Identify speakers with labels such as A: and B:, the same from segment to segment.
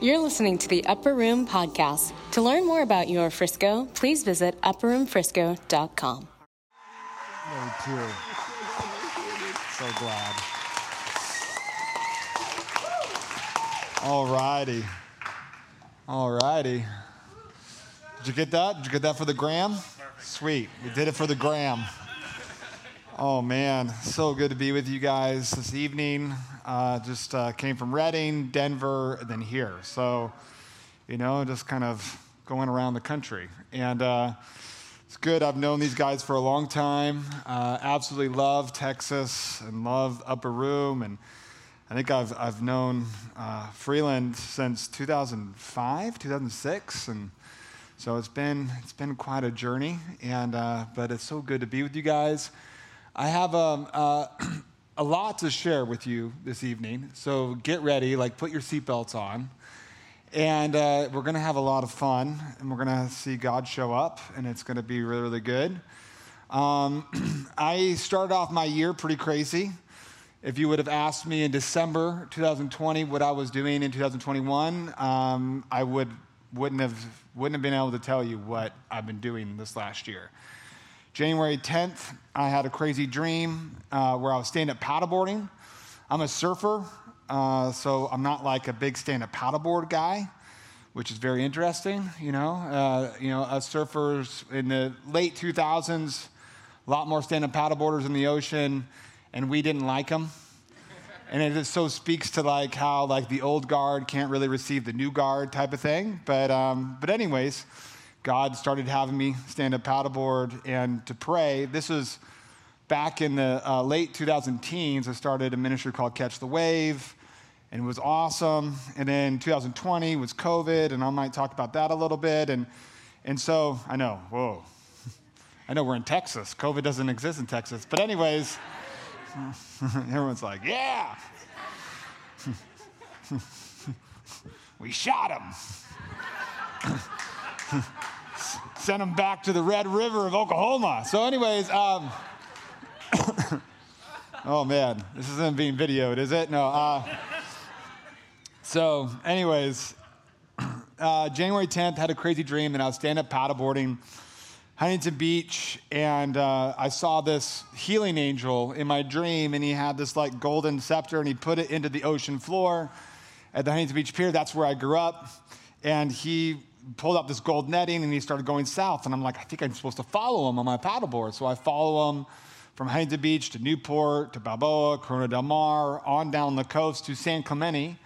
A: You're listening to the Upper Room Podcast. To learn more about your Frisco, please visit upperroomfrisco.com.
B: Me too. So glad. All righty. All righty. Did you get that? Did you get that for the gram? Sweet. We did it for the gram. Oh man, so good to be with you guys this evening. Uh, just uh, came from Redding, Denver, and then here. So, you know, just kind of going around the country. And uh, it's good. I've known these guys for a long time. Uh, absolutely love Texas and love Upper Room. And I think I've, I've known uh, Freeland since 2005, 2006. And so it's been, it's been quite a journey. And, uh, but it's so good to be with you guys. I have um, uh, a lot to share with you this evening, so get ready, like put your seatbelts on. And uh, we're going to have a lot of fun, and we're going to see God show up, and it's going to be really, really good. Um, I started off my year pretty crazy. If you would have asked me in December 2020 what I was doing in 2021, um, I would, wouldn't, have, wouldn't have been able to tell you what I've been doing this last year. January 10th, I had a crazy dream uh, where I was stand up paddleboarding. I'm a surfer, uh, so I'm not like a big stand up paddleboard guy, which is very interesting. You know, uh, you know, us surfers in the late 2000s, a lot more stand up paddleboarders in the ocean, and we didn't like them. And it just so speaks to like how like the old guard can't really receive the new guard type of thing. But um, but anyways, God started having me stand up paddleboard and to pray. This was back in the uh, late 2000 teens. I started a ministry called Catch the Wave, and it was awesome. And then 2020 was COVID, and I might talk about that a little bit. And, and so I know, whoa. I know we're in Texas. COVID doesn't exist in Texas. But, anyways, everyone's like, yeah. we shot him sent them back to the Red River of Oklahoma. So, anyways, um, oh man, this isn't being videoed, is it? No. Uh, so, anyways, uh, January 10th, had a crazy dream that I was stand up paddleboarding Huntington Beach, and uh, I saw this healing angel in my dream, and he had this like golden scepter, and he put it into the ocean floor at the Huntington Beach Pier. That's where I grew up. And he pulled up this gold netting and he started going south. And I'm like, I think I'm supposed to follow him on my paddleboard. So I follow him from Huntington Beach to Newport to Balboa, Corona del Mar, on down the coast to San Clemente.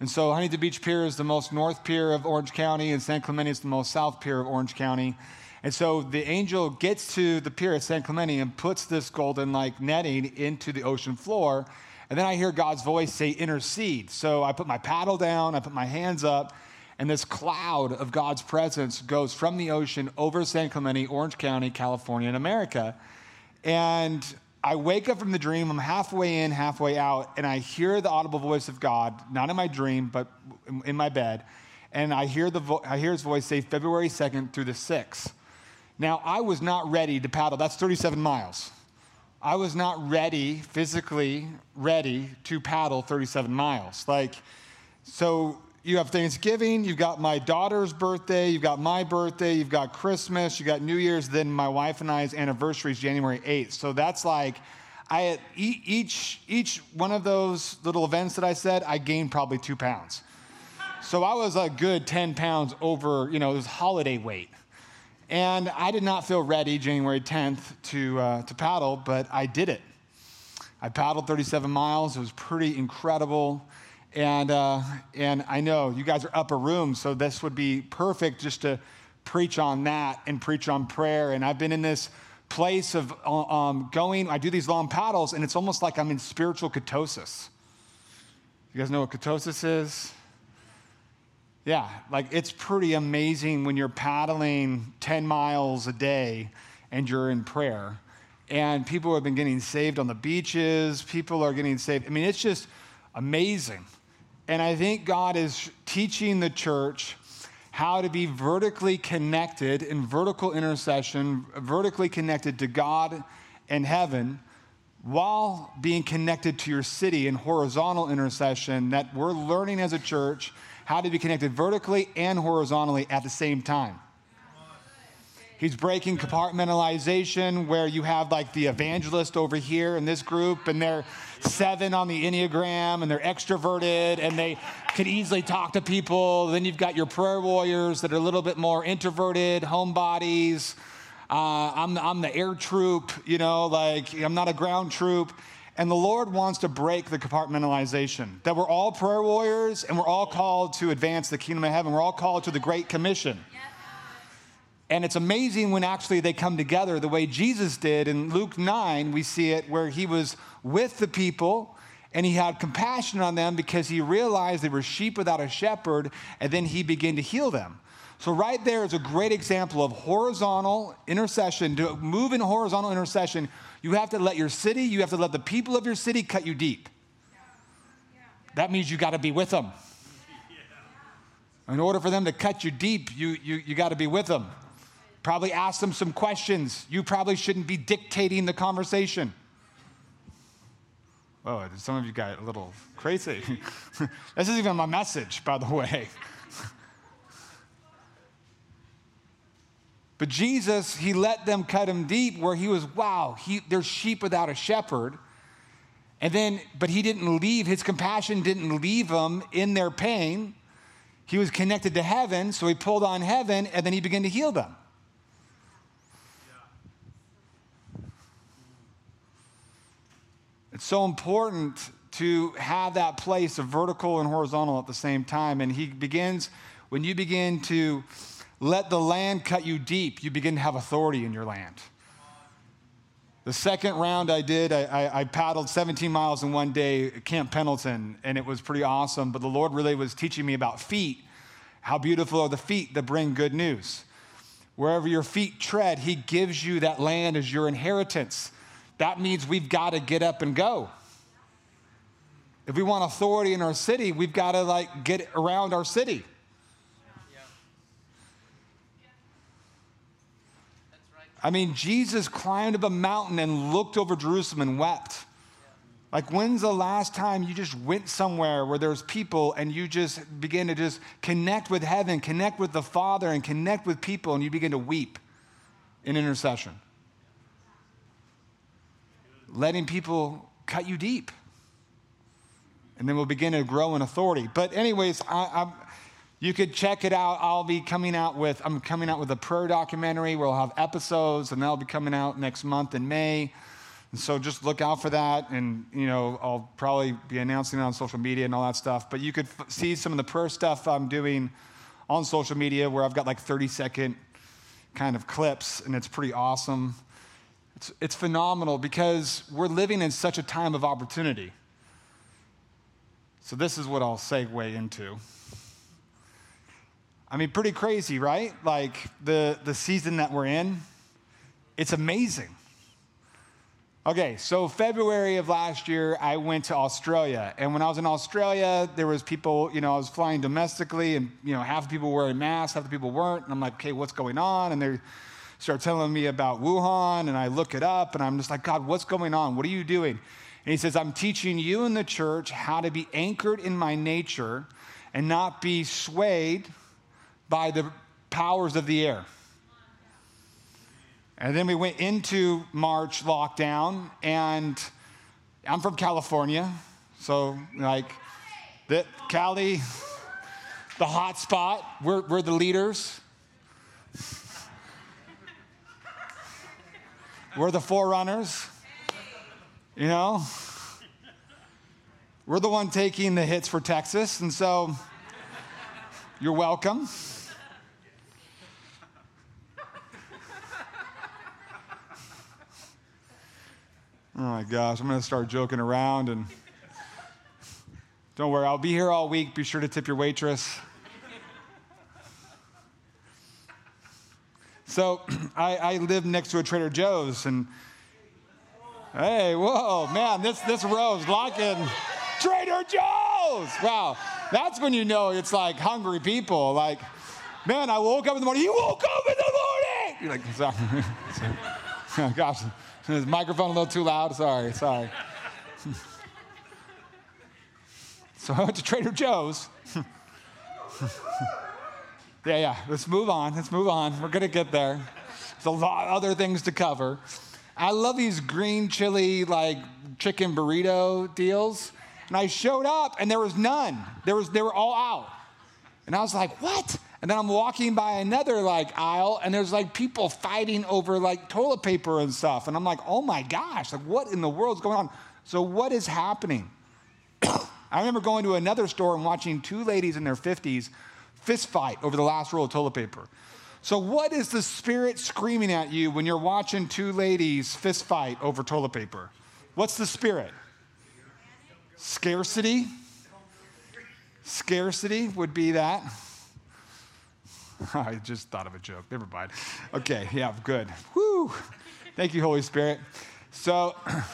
B: And so Huntington Beach Pier is the most north pier of Orange County, and San Clemente is the most south pier of Orange County. And so the angel gets to the pier at San Clemente and puts this golden like netting into the ocean floor. And then I hear God's voice say, intercede. So I put my paddle down, I put my hands up, and this cloud of God's presence goes from the ocean over San Clemente, Orange County, California, in America. And I wake up from the dream, I'm halfway in, halfway out, and I hear the audible voice of God, not in my dream, but in my bed. And I hear, the vo- I hear his voice say February 2nd through the 6th. Now, I was not ready to paddle. That's 37 miles. I was not ready, physically ready to paddle 37 miles. Like, so you have Thanksgiving, you've got my daughter's birthday, you've got my birthday, you've got Christmas, you got New Year's, then my wife and I's anniversary is January 8th. So that's like, I each each one of those little events that I said, I gained probably two pounds. So I was a good 10 pounds over, you know, it was holiday weight. And I did not feel ready January 10th to, uh, to paddle, but I did it. I paddled 37 miles. It was pretty incredible. And, uh, and I know you guys are upper room, so this would be perfect just to preach on that and preach on prayer. And I've been in this place of uh, um, going, I do these long paddles, and it's almost like I'm in spiritual ketosis. You guys know what ketosis is? Yeah, like it's pretty amazing when you're paddling 10 miles a day and you're in prayer. And people have been getting saved on the beaches, people are getting saved. I mean, it's just amazing. And I think God is teaching the church how to be vertically connected in vertical intercession, vertically connected to God and heaven, while being connected to your city in horizontal intercession. That we're learning as a church how to be connected vertically and horizontally at the same time. He's breaking compartmentalization where you have like the evangelist over here in this group and they're seven on the Enneagram and they're extroverted and they can easily talk to people. Then you've got your prayer warriors that are a little bit more introverted, homebodies. Uh, I'm, I'm the air troop, you know, like I'm not a ground troop. And the Lord wants to break the compartmentalization that we're all prayer warriors and we're all called to advance the kingdom of heaven. We're all called to the Great Commission. And it's amazing when actually they come together the way Jesus did. In Luke 9, we see it where he was with the people and he had compassion on them because he realized they were sheep without a shepherd, and then he began to heal them. So, right there is a great example of horizontal intercession. To move in horizontal intercession, you have to let your city, you have to let the people of your city cut you deep. That means you got to be with them. In order for them to cut you deep, you, you, you got to be with them. Probably ask them some questions. You probably shouldn't be dictating the conversation. Oh, some of you got a little crazy. this isn't even my message, by the way. but Jesus, he let them cut him deep where he was, wow, he, they're sheep without a shepherd. And then, but he didn't leave, his compassion didn't leave them in their pain. He was connected to heaven, so he pulled on heaven and then he began to heal them. It's so important to have that place of vertical and horizontal at the same time. And he begins, when you begin to let the land cut you deep, you begin to have authority in your land. The second round I did, I, I, I, paddled 17 miles in one day at Camp Pendleton, and it was pretty awesome. But the Lord really was teaching me about feet. How beautiful are the feet that bring good news. Wherever your feet tread, He gives you that land as your inheritance that means we've got to get up and go. If we want authority in our city, we've got to like get around our city. I mean, Jesus climbed up a mountain and looked over Jerusalem and wept. Like, when's the last time you just went somewhere where there's people and you just begin to just connect with heaven, connect with the Father, and connect with people, and you begin to weep in intercession? Letting people cut you deep. And then we'll begin to grow in authority. But, anyways, I, you could check it out. I'll be coming out with, I'm coming out with a prayer documentary where I'll have episodes, and that'll be coming out next month in May. And so just look out for that. And, you know, I'll probably be announcing it on social media and all that stuff. But you could f- see some of the prayer stuff I'm doing on social media where I've got like 30 second kind of clips, and it's pretty awesome. It's, it's phenomenal because we're living in such a time of opportunity. So, this is what I'll segue into. I mean, pretty crazy, right? Like the, the season that we're in, it's amazing. Okay, so February of last year, I went to Australia. And when I was in Australia, there was people, you know, I was flying domestically and, you know, half the people were wearing masks, half the people weren't. And I'm like, okay, what's going on? And they're start telling me about Wuhan, and I look it up, and I'm just like, God, what's going on? What are you doing? And he says, I'm teaching you in the church how to be anchored in my nature and not be swayed by the powers of the air. And then we went into March lockdown, and I'm from California, so like the Cali, the hot spot, we're, we're the leaders. We're the forerunners. You know? We're the one taking the hits for Texas, and so you're welcome. Oh my gosh, I'm going to start joking around and don't worry, I'll be here all week. Be sure to tip your waitress. So I, I live next to a Trader Joe's, and hey, whoa, man, this this row's locking Trader Joe's. Wow, that's when you know it's like hungry people. Like, man, I woke up in the morning. You woke up in the morning. You're like, sorry. oh, gosh, microphone a little too loud? Sorry, sorry. so I went to Trader Joe's. Yeah, yeah. Let's move on. Let's move on. We're gonna get there. There's a lot of other things to cover. I love these green chili like chicken burrito deals. And I showed up and there was none. There was they were all out. And I was like, "What?" And then I'm walking by another like aisle and there's like people fighting over like toilet paper and stuff. And I'm like, "Oh my gosh, like what in the world's going on?" So what is happening? I remember going to another store and watching two ladies in their 50s fist fight over the last roll of toilet paper. So, what is the spirit screaming at you when you're watching two ladies fist fight over toilet paper? What's the spirit? Scarcity. Scarcity would be that. I just thought of a joke. Never mind. Okay, yeah, good. Woo! Thank you, Holy Spirit. So,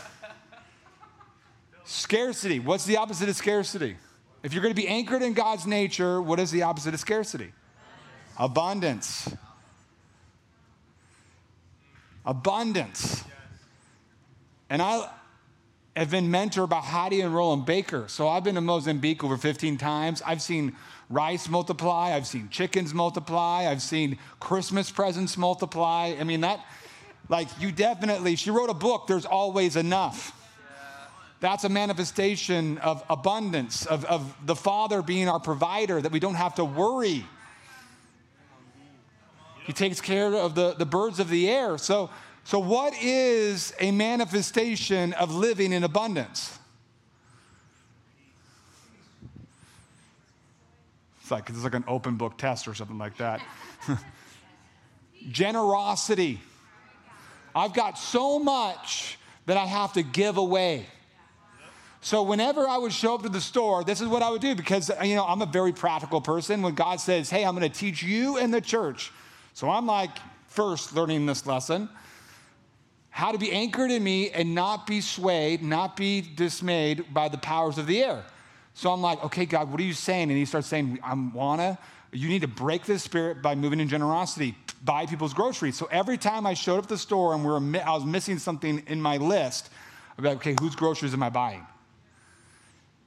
B: scarcity. What's the opposite of scarcity? If you're going to be anchored in God's nature, what is the opposite of scarcity? Abundance. Abundance. And I have been mentored by Heidi and Rolland Baker. So I've been to Mozambique over 15 times. I've seen rice multiply. I've seen chickens multiply. I've seen Christmas presents multiply. I mean, that, like, you definitely, she wrote a book, There's Always Enough. That's a manifestation of abundance, of, of the Father being our provider, that we don't have to worry. He takes care of the, the birds of the air. So, so, what is a manifestation of living in abundance? It's like it's like an open book test or something like that. Generosity. I've got so much that I have to give away. So whenever I would show up to the store, this is what I would do because you know I'm a very practical person. When God says, "Hey, I'm going to teach you in the church," so I'm like first learning this lesson, how to be anchored in me and not be swayed, not be dismayed by the powers of the air. So I'm like, "Okay, God, what are you saying?" And He starts saying, "I wanna." You need to break this spirit by moving in generosity, buy people's groceries. So every time I showed up to the store and we were, I was missing something in my list, I'd be like, okay, whose groceries am I buying?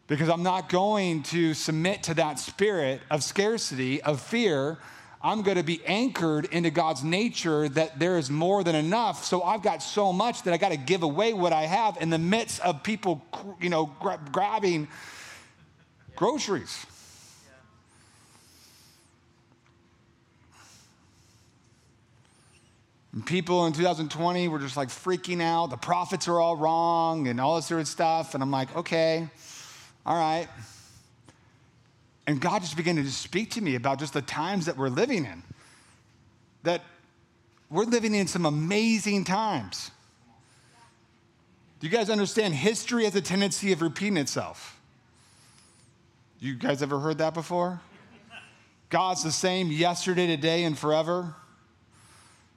B: Because I'm not going to submit to that spirit of scarcity, of fear. I'm going to be anchored into God's nature that there is more than enough. So I've got so much that I got to give away what I have in the midst of people, you know, gra- grabbing groceries. And people in 2020 were just like freaking out. The prophets are all wrong and all this sort of stuff. And I'm like, okay. All right. And God just began to speak to me about just the times that we're living in. That we're living in some amazing times. Do you guys understand history has a tendency of repeating itself? You guys ever heard that before? God's the same yesterday, today, and forever.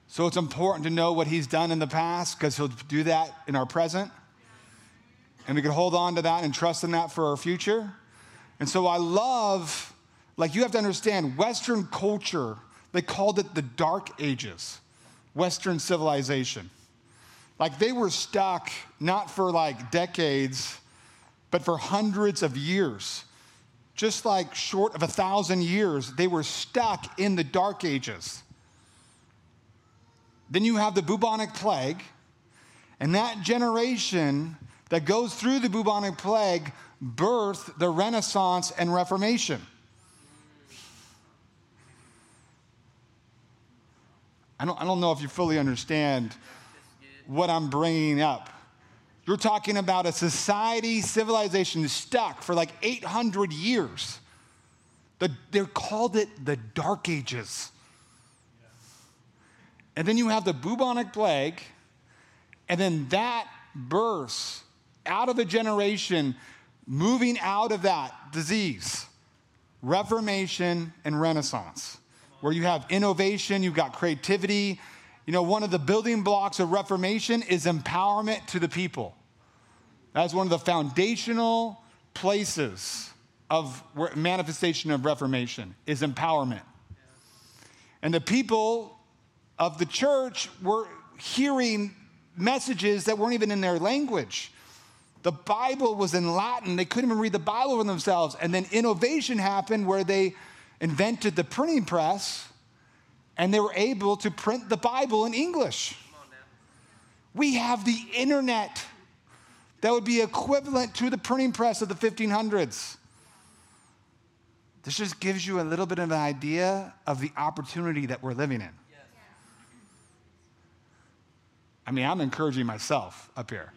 B: So it's important to know what He's done in the past because He'll do that in our present and we can hold on to that and trust in that for our future. And so I love, like, you have to understand Western culture, they called it the Dark Ages, Western civilization. Like, they were stuck not for like decades, but for hundreds of years. Just like short of a thousand years, they were stuck in the Dark Ages. Then you have the bubonic plague, and that generation that goes through the bubonic plague birthed the Renaissance and Reformation. I don't, I don't know if you fully understand what I'm bringing up. You're talking about a society, civilization stuck for like 800 years. The, they called it the Dark Ages. And then you have the bubonic plague, and then that bursts out of a generation moving out of that disease. Reformation and Renaissance, where you have innovation, you've got creativity. You know, one of the building blocks of Reformation is empowerment to the people. That's one of the foundational places of manifestation of Reformation is empowerment. And the people of the church were hearing messages that weren't even in their language. The Bible was in Latin. They couldn't even read the Bible for themselves. And then innovation happened where they invented the printing press and they were able to print the Bible in English. We have the internet that would be equivalent to the printing press of the 1500s. This just gives you a little bit of an idea of the opportunity that we're living in. I mean, I'm encouraging myself up here.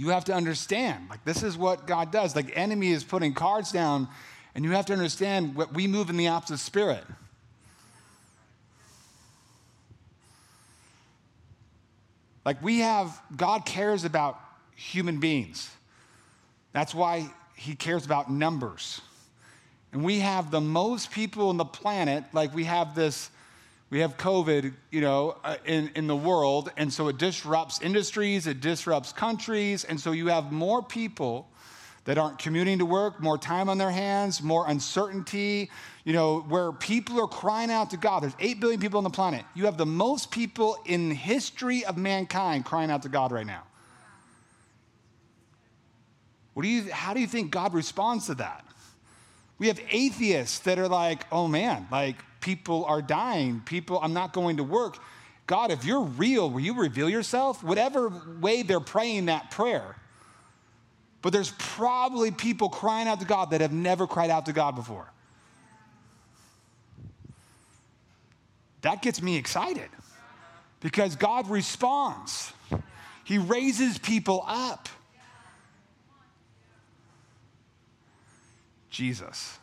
B: You have to understand, like, this is what God does. Like, enemy is putting cards down, and you have to understand what we move in the opposite spirit. Like, we have, God cares about human beings. That's why he cares about numbers. And we have the most people on the planet, like, we have this we have COVID, you know, uh, in, in the world, and so it disrupts industries, it disrupts countries, and so you have more people that aren't commuting to work, more time on their hands, more uncertainty, you know, where people are crying out to God. There's 8 billion people on the planet. You have the most people in the history of mankind crying out to God right now. What do you, how do you think God responds to that? We have atheists that are like, oh man, like people are dying. People, I'm not going to work. God, if you're real, will you reveal yourself? Whatever way they're praying that prayer. But there's probably people crying out to God that have never cried out to God before. That gets me excited because God responds. He raises people up. Jesus.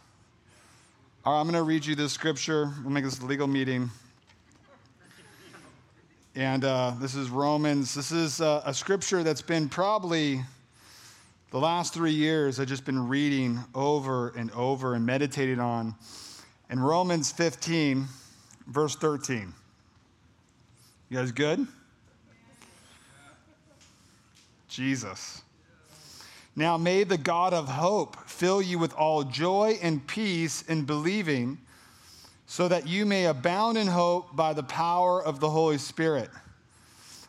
B: All right, I'm going to read you this scripture. We'll make this a legal meeting. And uh, this is Romans. This is uh, a scripture that's been probably the last three years I've just been reading over and over and meditating on. In Romans 15, verse 13. You guys good? Jesus. Now may the God of hope fill you with all joy and peace in believing, so that you may abound in hope by the power of the Holy Spirit.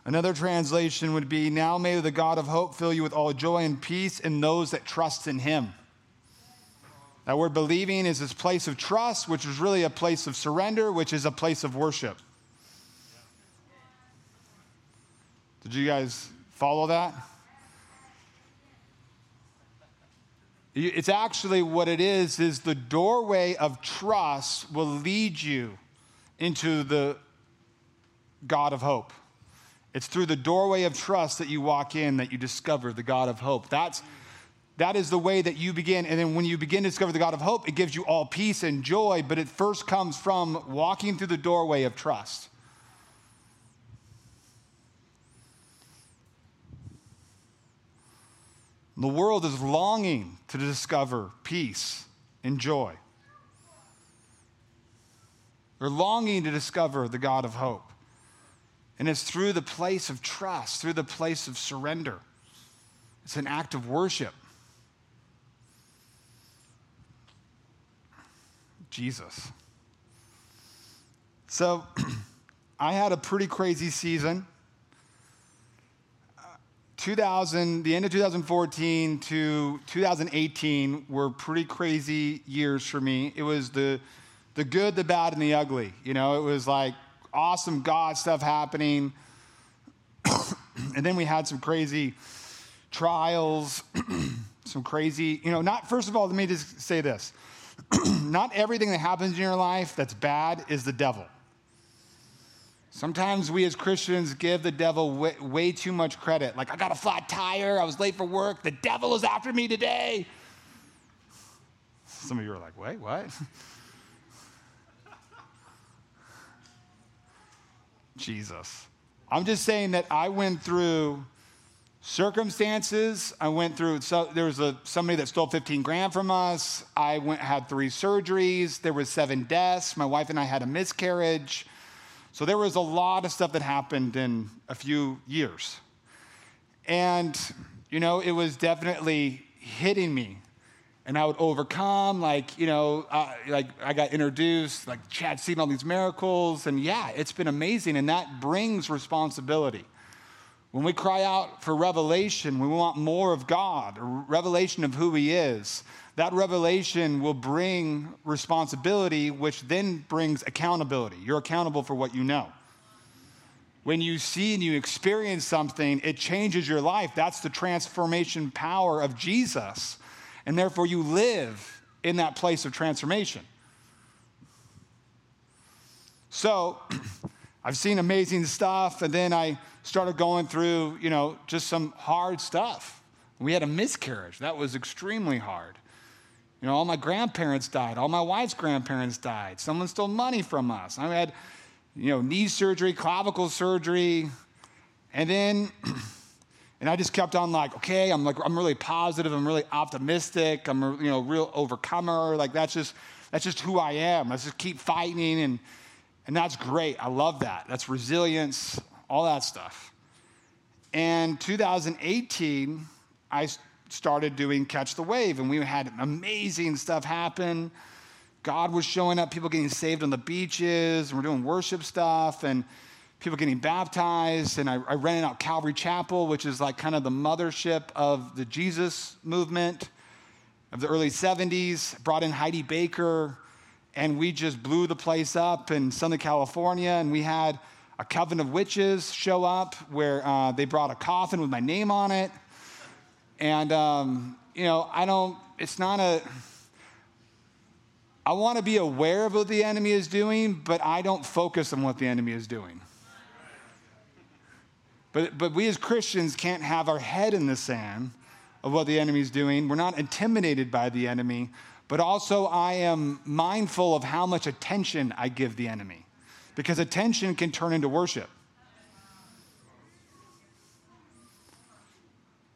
B: Another translation would be Now may the God of hope fill you with all joy and peace in those that trust in him. That word believing is this place of trust, which is really a place of surrender, which is a place of worship. Did you guys follow that? It's actually what it is is the doorway of trust will lead you into the God of hope. It's through the doorway of trust that you walk in that you discover the God of hope. That's that is the way that you begin. And then when you begin to discover the God of hope, it gives you all peace and joy, but it first comes from walking through the doorway of trust. The world is longing to discover peace and joy. They're longing to discover the God of hope. And it's through the place of trust, through the place of surrender. It's an act of worship. Jesus. So, I had a pretty crazy season. 2000, the end of 2014 to 2018 were pretty crazy years for me. It was the, the good, the bad, and the ugly. You know, it was like awesome God stuff happening. and then we had some crazy trials, some crazy, you know, not, first of all, let me just say this. not everything that happens in your life that's bad is the devil. Sometimes we as Christians give the devil way, way, too much credit. Like, I got a flat tire, I was late for work, the devil is after me today. Some of you are like, wait, what? Jesus. I'm just saying that I went through circumstances. I went through, so there was a, somebody that stole 15 grand from us. I went, had three surgeries. There was seven deaths. My wife and I had a miscarriage. So there was a lot of stuff that happened in a few years. And, you know, it was definitely hitting me. And I would overcome, like, you know, uh, like I got introduced, like Chad seen all these miracles. And yeah, it's been amazing. And that brings responsibility. When we cry out for revelation, we want more of God, a revelation of who He is. That revelation will bring responsibility, which then brings accountability. You're accountable for what you know. When you see and you experience something, it changes your life. That's the transformation power of Jesus. And therefore, you live in that place of transformation. So, I've seen amazing stuff, and then I started going through, you know, just some hard stuff. We had a miscarriage. That was extremely hard. You know, all my grandparents died. All my wife's grandparents died. Someone stole money from us. I had, you know, knee surgery, clavicle surgery. And then, and I just kept on like, okay, I'm like, I'm really positive. I'm really optimistic. I'm, you know, real overcomer. Like that's just, that's just who I am. Let's just keep fighting. And, and that's great. I love that. That's resilience, all that stuff. And 2018, I started doing Catch the Wave, and we had amazing stuff happen. God was showing up, people getting saved on the beaches, and we're doing worship stuff, and people getting baptized. And I, I rented out Calvary Chapel, which is like kind of the mothership of the Jesus movement of the early 70s, brought in Heidi Baker, and we just blew the place up in Southern California. And we had a coven of witches show up where uh, they brought a coffin with my name on it. And, um, you know, I don't, it's not a, I want to be aware of what the enemy is doing, but I don't focus on what the enemy is doing. But, but we as Christians can't have our head in the sand of what the enemy is doing. We're not intimidated by the enemy, but also I am mindful of how much attention I give the enemy because attention can turn into worship.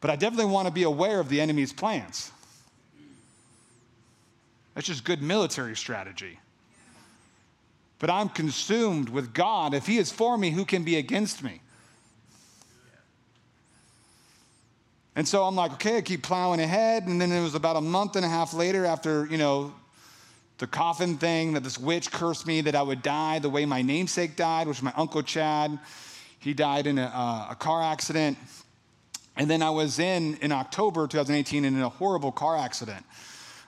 B: But I definitely want to be aware of the enemy's plans. That's just good military strategy. But I'm consumed with God. If He is for me, who can be against me? And so I'm like, okay, I keep plowing ahead. And then it was about a month and a half later, after, you know, the coffin thing, that this witch cursed me that I would die the way my namesake died, which was my Uncle Chad. He died in a, uh, a car accident. And then I was in, in October 2018, in a horrible car accident.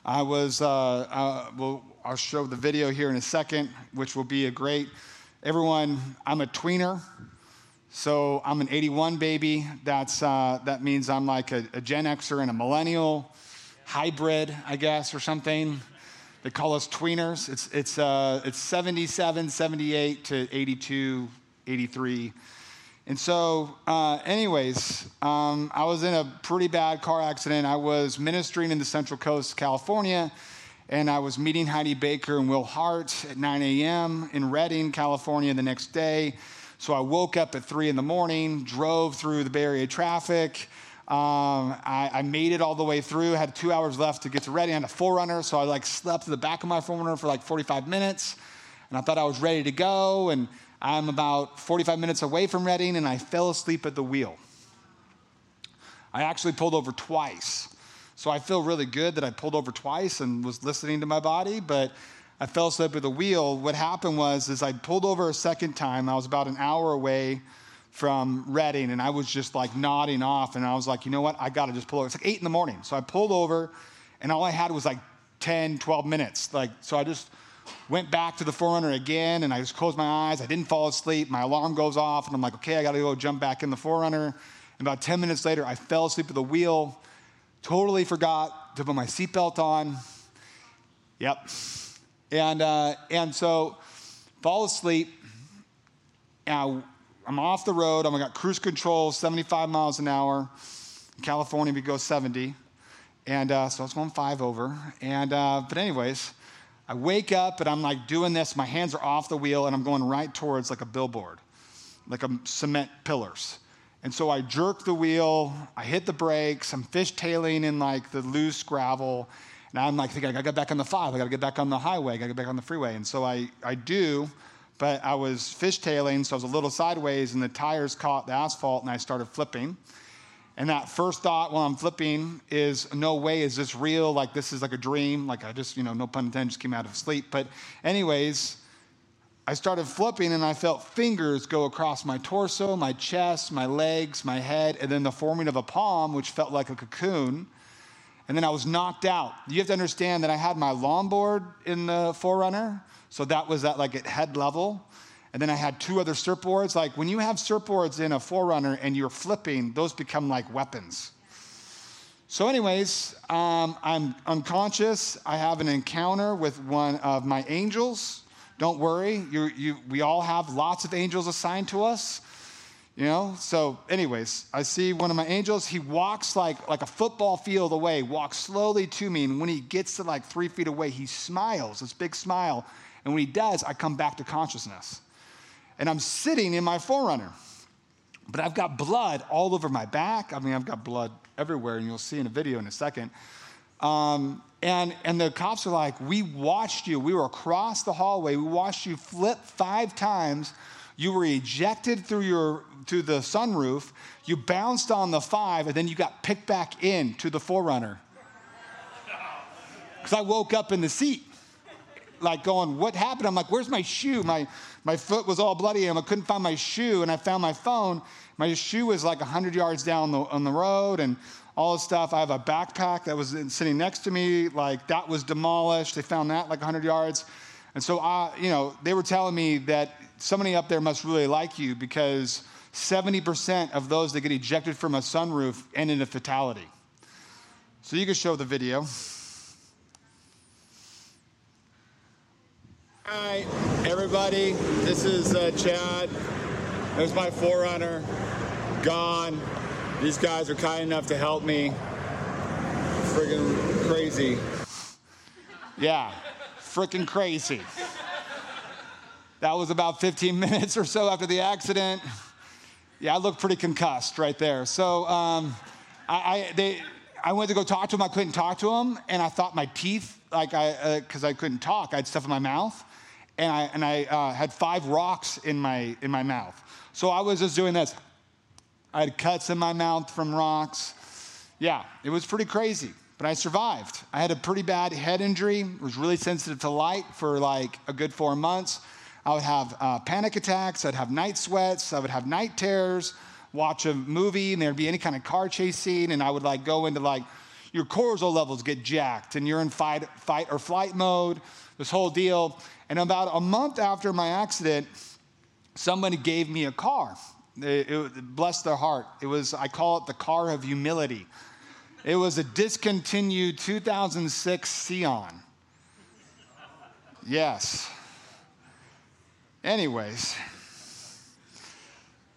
B: I was, uh, uh, well, I'll show the video here in a second, which will be a great, everyone, I'm a tweener. So I'm an 81 baby. That's, uh, that means I'm like a, a Gen Xer and a millennial hybrid, I guess, or something. They call us tweeners. It's, it's, uh, it's 77, 78 to 82, 83. And so, uh, anyways, um, I was in a pretty bad car accident. I was ministering in the Central Coast, California, and I was meeting Heidi Baker and Will Hart at 9 a.m. in Redding, California, the next day. So I woke up at 3 in the morning, drove through the Bay Area traffic. Um, I, I, made it all the way through. Had two hours left to get to Redding. I had a 4Runner, so I like slept in the back of my 4Runner for like 45 minutes, and I thought I was ready to go. And I'm about 45 minutes away from Redding, and I fell asleep at the wheel. I actually pulled over twice. So I feel really good that I pulled over twice and was listening to my body, but I fell asleep at the wheel. What happened was is I pulled over a second time. I was about an hour away from Redding, and I was just like nodding off and I was like, you know what? I got to just pull over. It's like eight in the morning. So I pulled over and all I had was like 10, 12 minutes. Like, so I just Went back to the 4Runner again, and I just closed my eyes. I didn't fall asleep. My alarm goes off, and I'm like, okay, I gotta go jump back in the 4Runner. And about 10 minutes later, I fell asleep at the wheel, totally forgot to put my seatbelt on. Yep. And, uh, and so, fall asleep. I, I'm off the road. I've got cruise control, 75 miles an hour. In California, we go 70. And uh, so I was going five over. And, uh, but, anyways, I wake up and I'm like doing this. My hands are off the wheel and I'm going right towards like a billboard, like a cement pillars. And so I jerk the wheel, I hit the brakes, I'm fishtailing in like the loose gravel. And I'm like thinking, I gotta get back on the five, I gotta get back on the highway, I gotta get back on the freeway. And so I, I do, but I was fishtailing, so I was a little sideways, and the tires caught the asphalt and I started flipping. And that first thought while I'm flipping is, no way is this real? Like, this is like a dream. Like, I just, you know, no pun intended, just came out of sleep. But, anyways, I started flipping and I felt fingers go across my torso, my chest, my legs, my head, and then the forming of a palm, which felt like a cocoon. and then I was knocked out. You have to understand that I had my longboard in the 4Runner, so that was at like at head level. And then I had two other surfboards. Like when you have surfboards in a 4Runner and you're flipping, those become like weapons. So, anyways, um, I'm unconscious. I have an encounter with one of my angels. Don't worry, you, you, we all have lots of angels assigned to us. You know, so anyways, I see one of my angels. He walks like like a football field away, walks slowly to me, and when he gets to like three feet away, he smiles, this big smile. And when he does, I come back to consciousness. And I'm sitting in my 4Runner. But I've got blood all over my back. I mean, I've got blood everywhere, and you'll see in a video in a second. Um, and, and the cops are like, We watched you. We were across the hallway. We watched you flip five times. You were ejected through your to the sunroof. You bounced on the five, and then you got picked back in to the 4Runner. Because I woke up in the seat, like going, What happened? I'm like, Where's my shoe? My my foot was all bloody and I couldn't find my shoe. And I found my phone. My shoe was like 100 yards down the, on the road and all this stuff. I have a backpack that was sitting next to me. Like that was demolished. They found that like 100 yards. And so, I, you know, they were telling me that somebody up there must really like you because 70% of those that get ejected from a sunroof end in a fatality. So you can show the video. Hi, everybody. This is uh, Chad. There's my 4Runner. Gone. These guys are kind enough to help me. Friggin' crazy. Yeah, freaking crazy. That was about 15 minutes or so after the accident. Yeah, I looked pretty concussed right there. So um, I, I, they, I went to go talk to him. I couldn't talk to him, and I thought my teeth, like I, because uh, I couldn't talk, I had stuff in my mouth and I, and I uh, had five rocks in my, in my mouth. So I was just doing this. I had cuts in my mouth from rocks. Yeah, it was pretty crazy, but I survived. I had a pretty bad head injury, was really sensitive to light for like a good four months. I would have uh, panic attacks, I'd have night sweats, I would have night terrors, watch a movie, and there'd be any kind of car chase scene, and I would like go into like, your cortisol levels get jacked, and you're in fight, fight or flight mode, this whole deal. And about a month after my accident, somebody gave me a car. It, it, bless their heart. It was, I call it the car of humility. It was a discontinued 2006 Scion. Yes. Anyways,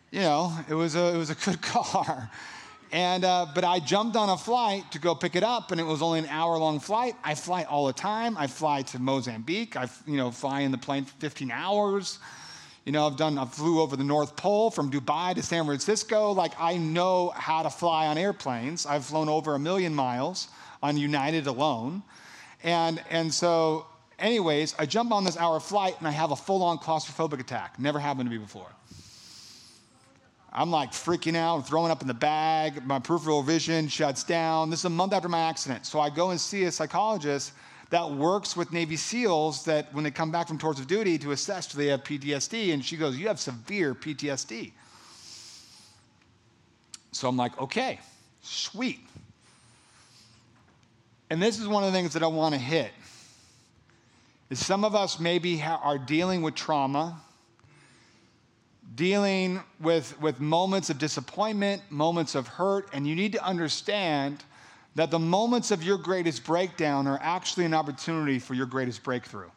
B: you know, it was a, it was a good car. And, uh, but I jumped on a flight to go pick it up, and it was only an hour long flight. I fly all the time. I fly to Mozambique. I, you know, fly in the plane for 15 hours. You know, I've done, I flew over the North Pole from Dubai to San Francisco. Like, I know how to fly on airplanes. I've flown over a million miles on United alone. And, and so, anyways, I jump on this hour flight and I have a full on claustrophobic attack. Never happened to me before. I'm like freaking out, throwing up in the bag. My peripheral vision shuts down. This is a month after my accident. So I go and see a psychologist that works with Navy SEALs that when they come back from tours of duty to assess do they have PTSD. And she goes, You have severe PTSD. So I'm like, Okay, sweet. And this is one of the things that I want to hit. Is some of us maybe are dealing with trauma dealing with, with moments of disappointment, moments of hurt, and you need to understand that the moments of your greatest breakdown are actually an opportunity for your greatest breakthrough.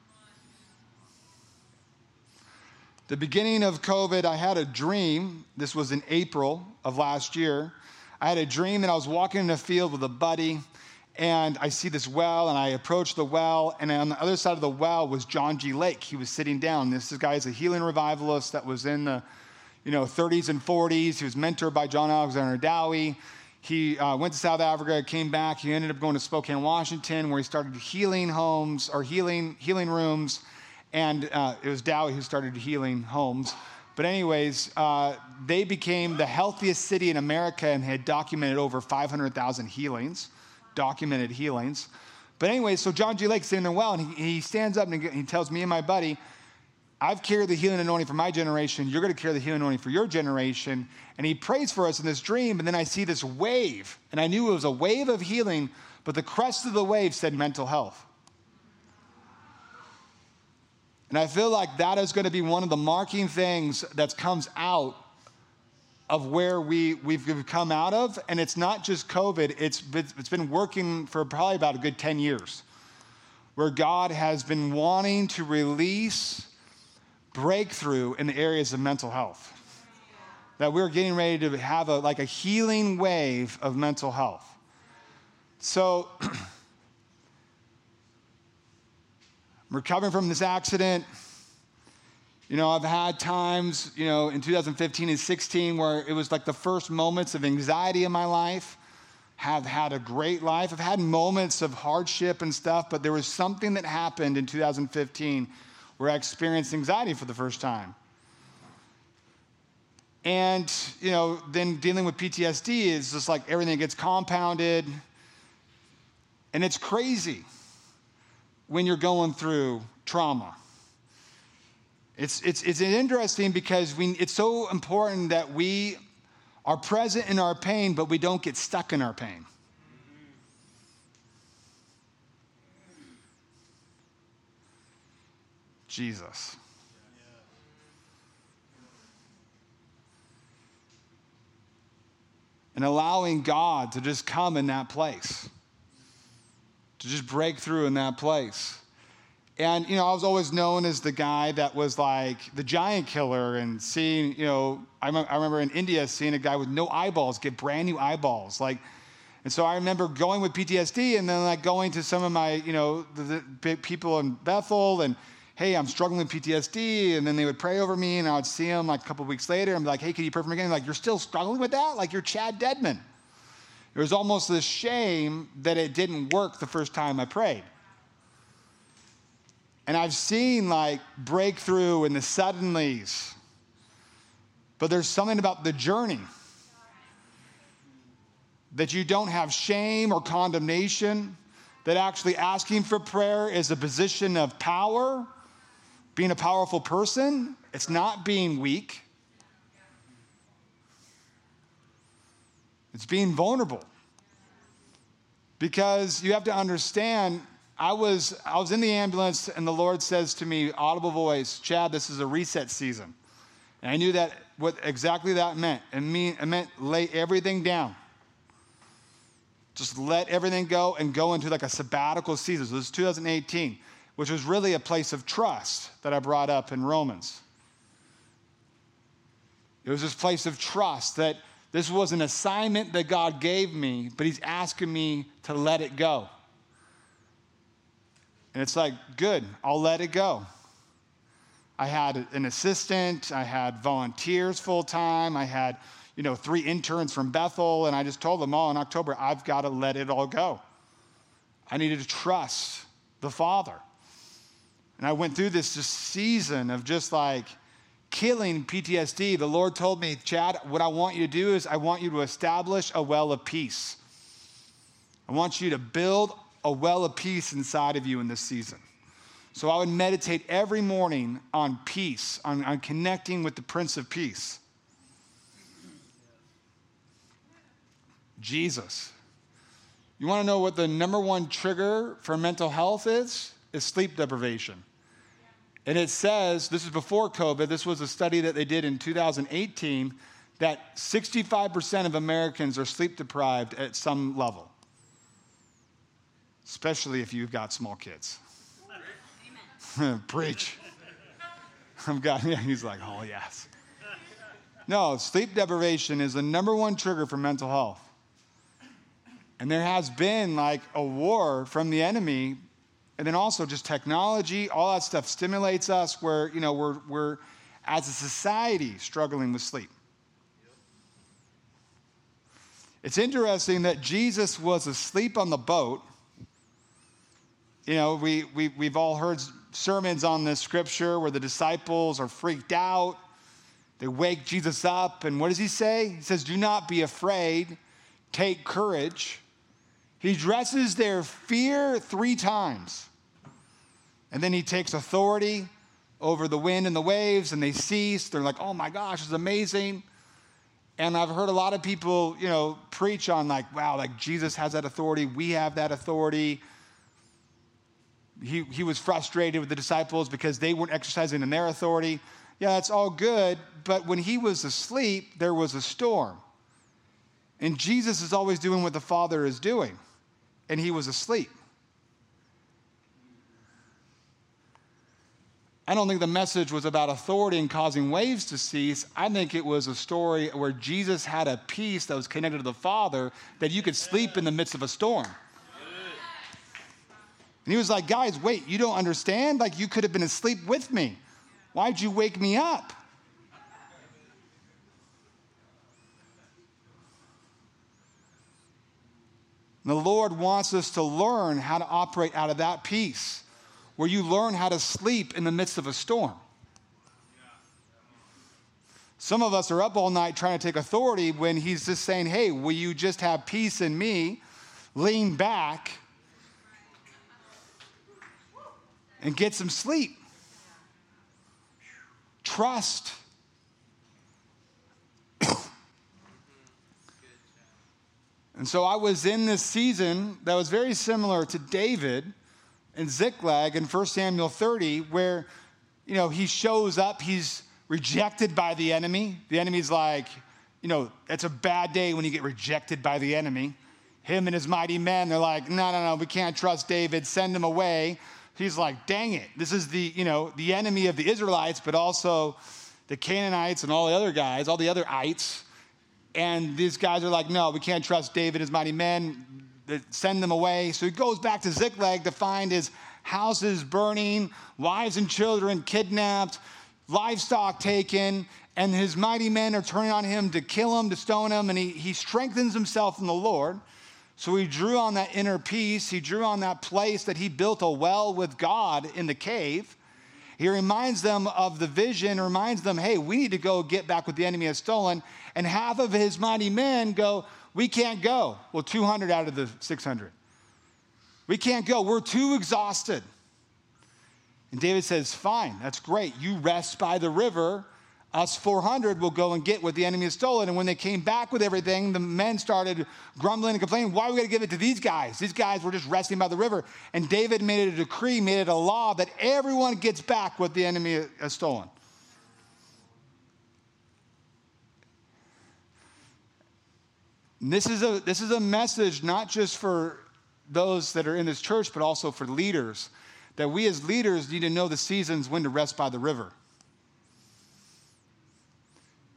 B: The beginning of COVID, I had a dream. This was in April of last year. I had a dream that I was walking in a field with a buddy, and I see this well, and I approach the well, and on the other side of the well was John G. Lake. He was sitting down. This guy is a healing revivalist that was in the you know 30s and 40s. He was mentored by John Alexander Dowie. He uh, went to South Africa, came back. He ended up going to Spokane, Washington, where he started healing homes or healing healing rooms, and uh, it was Dowie who started healing homes. But anyways, uh, they became the healthiest city in America and had documented over 500,000 healings documented healings. But anyway, so John G. Lake's sitting there well, and he, he stands up and he tells me and my buddy, I've carried the healing anointing for my generation. You're going to carry the healing anointing for your generation. And he prays for us in this dream. And then I see this wave. And I knew it was a wave of healing but the crest of the wave said mental health. And I feel like that is going to be one of the marking things that comes out of where we, we've come out of. And it's not just COVID, it's, it's been working for probably about a good 10 years, where God has been wanting to release breakthrough in the areas of mental health. That we're getting ready to have a, like a healing wave of mental health. So, recovering from this accident. You know, I've had times, you know, in 2015 and 16 where it was like the first moments of anxiety in my life. Have had a great life. I've had moments of hardship and stuff, but there was something that happened in 2015 where I experienced anxiety for the first time. And, you know, then dealing with PTSD is just like everything gets compounded. And it's crazy when you're going through trauma. It's, it's, it's interesting because we, it's so important that we are present in our pain, but we don't get stuck in our pain. Jesus. And allowing God to just come in that place to just break through in that place. And, you know, I was always known as the guy that was like the giant killer and seeing, you know, I, I remember in India seeing a guy with no eyeballs get brand new eyeballs. Like, and so I remember going with PTSD and then like going to some of my, you know, the, the people in Bethel and, hey, I'm struggling with PTSD. And then they would pray over me and I would see them like a couple weeks later and be like, hey, can you pray for me again? Like, you're still struggling with that? Like, you're Chad Dedmon. There was almost this shame that it didn't work the first time I prayed. And I've seen like breakthrough and the suddenlies, but there's something about the journey that you don't have shame or condemnation, that actually asking for prayer is a position of power, being a powerful person. It's not being weak. It's being vulnerable. Because you have to understand, I was, I was in the ambulance and the Lord says to me, audible voice, Chad, this is a reset season. And I knew that what exactly that meant. It, mean, it meant lay everything down. Just let everything go and go into like a sabbatical season. So this is 2018, which was really a place of trust that I brought up in Romans. It was this place of trust that this was an assignment that God gave me, but He's asking me to let it go. And it's like, good, I'll let it go. I had an assistant, I had volunteers full time, I had, you know, three interns from Bethel, and I just told them all in October, I've got to let it all go. I needed to trust the Father. And I went through this just season of just like, killing PTSD, the Lord told me, Chad, what I want you to do is I want you to establish a well of peace. I want you to build a well of peace inside of you in this season. So I would meditate every morning on peace, on, on connecting with the Prince of Peace. Jesus. You want to know what the number one trigger for mental health is? Is sleep deprivation. And it says, this is before COVID, this was a study that they did in 2018, that 65% of Americans are sleep deprived at some level, especially if you've got small kids. Preach. I'm God, yeah, he's like, oh, yes. No, sleep deprivation is the number one trigger for mental health. And there has been like a war from the enemy and then also just technology, all that stuff stimulates us where, you know, we're, we're as a society struggling with sleep. It's interesting that Jesus was asleep on the boat. You know, we, we, we've all heard sermons on this scripture where the disciples are freaked out. They wake Jesus up, and what does he say? He says, Do not be afraid, take courage. He dresses their fear three times. And then he takes authority over the wind and the waves, and they cease. They're like, oh my gosh, it's amazing. And I've heard a lot of people, you know, preach on like, wow, like Jesus has that authority, we have that authority. He, he was frustrated with the disciples because they weren't exercising in their authority. Yeah, that's all good, but when he was asleep, there was a storm. And Jesus is always doing what the Father is doing, and he was asleep. I don't think the message was about authority and causing waves to cease. I think it was a story where Jesus had a peace that was connected to the Father that you could sleep in the midst of a storm. And he was like, Guys, wait, you don't understand? Like, you could have been asleep with me. Why'd you wake me up? And The Lord wants us to learn how to operate out of that peace where you learn how to sleep in the midst of a storm. Some of us are up all night trying to take authority when he's just saying, Hey, will you just have peace in me? Lean back and get some sleep. Trust. and so I was in this season that was very similar to David and Ziklag in 1 Samuel 30, where, you know, he shows up, he's rejected by the enemy. The enemy's like, you know, it's a bad day when you get rejected by the enemy. Him and his mighty men, they're like, no, no, no, we can't trust David, send him away. He's like, dang it, this is the, you know, the enemy of the Israelites, but also the Canaanites and all the other guys, all the other ites. And these guys are like, no, we can't trust David and his mighty men send them away. So he goes back to Ziklag to find his houses burning, wives and children kidnapped, livestock taken, and his mighty men are turning on him to kill him, to stone him, and he, he strengthens himself in the Lord. So he drew on that inner peace. He drew on that place that he built a well with God in the cave. He reminds them of the vision, reminds them, hey, we need to go get back what the enemy has stolen. And half of his mighty men go, we can't go. Well, 200 out of the 600. We can't go. We're too exhausted. And David says, Fine, that's great. You rest by the river. Us 400 will go and get what the enemy has stolen. And when they came back with everything, the men started grumbling and complaining, Why are we going to give it to these guys? These guys were just resting by the river. And David made it a decree, made it a law that everyone gets back what the enemy has stolen. This is a this is a message not just for those that are in this church, but also for leaders. That we as leaders need to know the seasons when to rest by the river.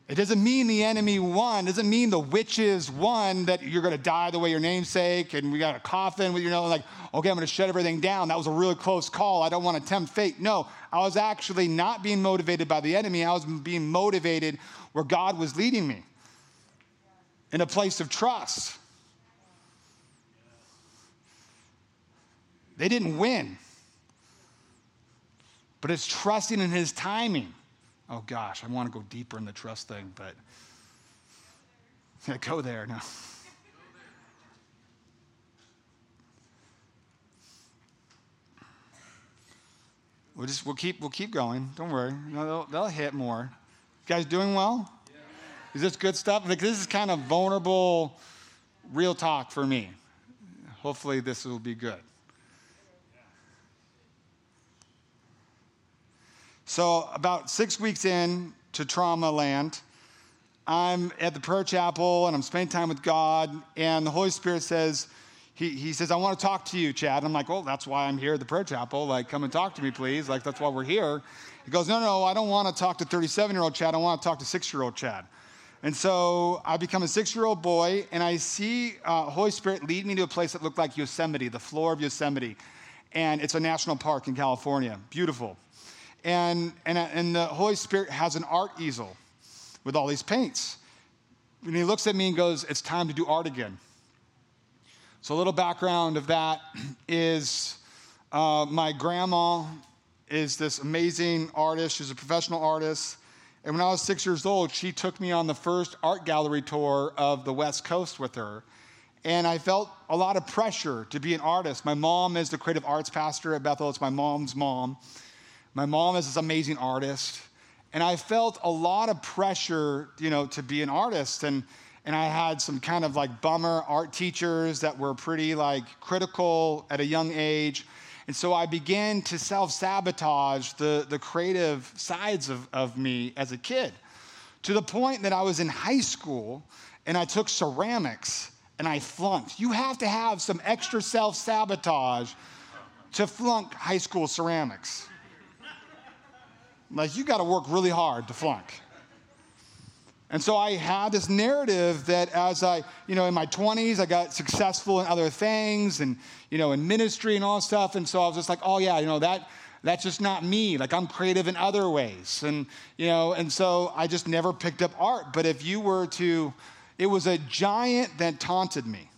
B: It doesn't mean the enemy won. It doesn't mean the witches won that you're going to die the way your namesake and we got a coffin with your nose. Like, okay, I'm going to shut everything down. That was a really close call. I don't want to tempt fate. No, I was actually not being motivated by the enemy. I was being motivated where God was leading me in a place of trust. They didn't win, but it's trusting in his timing. Oh gosh, I want to go deeper in the trust thing, but yeah, go there now. We'll just we'll keep we'll keep going. Don't worry. No, they'll, they'll hit more. You guys doing well? Is this good stuff? Like, this is kind of vulnerable, real talk for me. Hopefully, this will be good. So, about six weeks in to trauma land, I'm at the prayer chapel and I'm spending time with God, and the Holy Spirit says, he, he says, I want to talk to you, Chad. I'm like, well, that's why I'm here at the prayer chapel. Like, come and talk to me, please. Like, that's why we're here. He goes, no, no, I don't want to talk to 37 year old Chad. I want to talk to six year old Chad. And so I become a six year old boy, and I see uh, Holy Spirit lead me to a place that looked like Yosemite, the floor of Yosemite. And it's a national park in California. Beautiful. And, and, and the Holy Spirit has an art easel with all these paints. And he looks at me and goes, It's time to do art again. So, a little background of that is uh, my grandma is this amazing artist. She's a professional artist. And when I was six years old, she took me on the first art gallery tour of the West Coast with her. And I felt a lot of pressure to be an artist. My mom is the creative arts pastor at Bethel, it's my mom's mom. My mom is this amazing artist. and I felt a lot of pressure, you know, to be an artist. And, and I had some kind of like bummer art teachers that were pretty like critical at a young age. And so I began to self sabotage the, the creative sides of, of me as a kid to the point that I was in high school and I took ceramics and I flunked. You have to have some extra self sabotage to flunk high school ceramics. Like, you got to work really hard to flunk. And so I had this narrative that as I, you know, in my 20s, I got successful in other things and, you know, in ministry and all stuff. And so I was just like, oh, yeah, you know, that, that's just not me. Like I'm creative in other ways. And, you know, and so I just never picked up art. But if you were to, it was a giant that taunted me.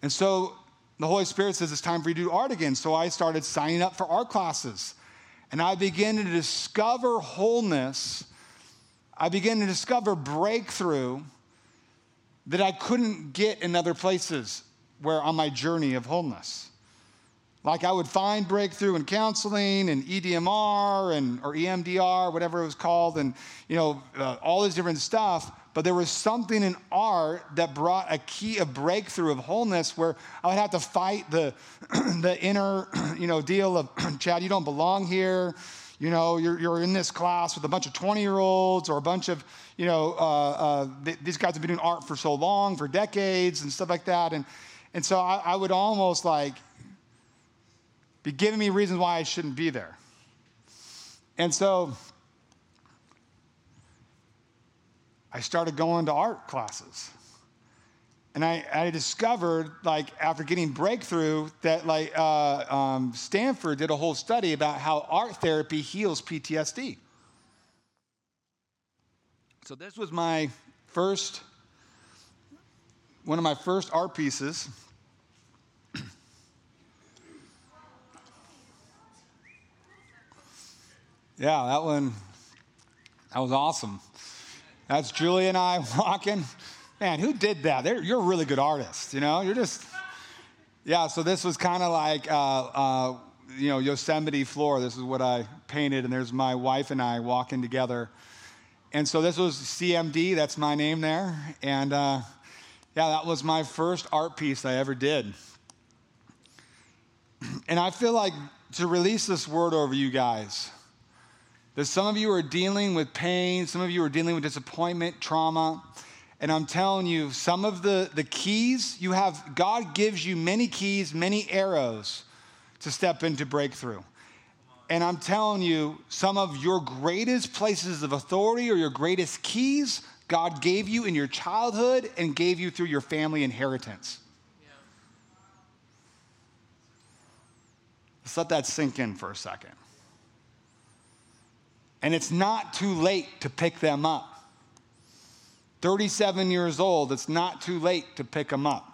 B: And so the Holy Spirit says it's time for you to do art again. So I started signing up for art classes. And I began to discover wholeness. I began to discover breakthrough that I couldn't get in other places where on my journey of wholeness. Like I would find breakthrough in counseling and EDMR and or EMDR, whatever it was called, and you know uh, all this different stuff. But there was something in art that brought a key of breakthrough of wholeness where I would have to fight the, the inner, you know, deal of, Chad, you don't belong here. You know, you're, you're in this class with a bunch of 20 year olds or a bunch of, you know, uh, uh, th- these guys have been doing art for so long, for decades and stuff like that. And, and so I, I would almost like be giving me reasons why I shouldn't be there. And so I started going to art classes. And I, I discovered, like, after getting breakthrough, that, like, uh, um, Stanford did a whole study about how art therapy heals PTSD. So, this was my first, one of my first art pieces. yeah, that one, that was awesome. That's Julie and I walking. Man, who did that? They're, you're a really good artist, you know? You're just, yeah, so this was kind of like, uh, uh, you know, Yosemite floor. This is what I painted, and there's my wife and I walking together. And so this was CMD, that's my name there. And uh, yeah, that was my first art piece I ever did. And I feel like to release this word over you guys, that some of you are dealing with pain, some of you are dealing with disappointment, trauma. And I'm telling you, some of the, the keys you have, God gives you many keys, many arrows to step into breakthrough. And I'm telling you, some of your greatest places of authority or your greatest keys, God gave you in your childhood and gave you through your family inheritance. Yeah. Let's let that sink in for a second. And it's not too late to pick them up. 37 years old, it's not too late to pick them up.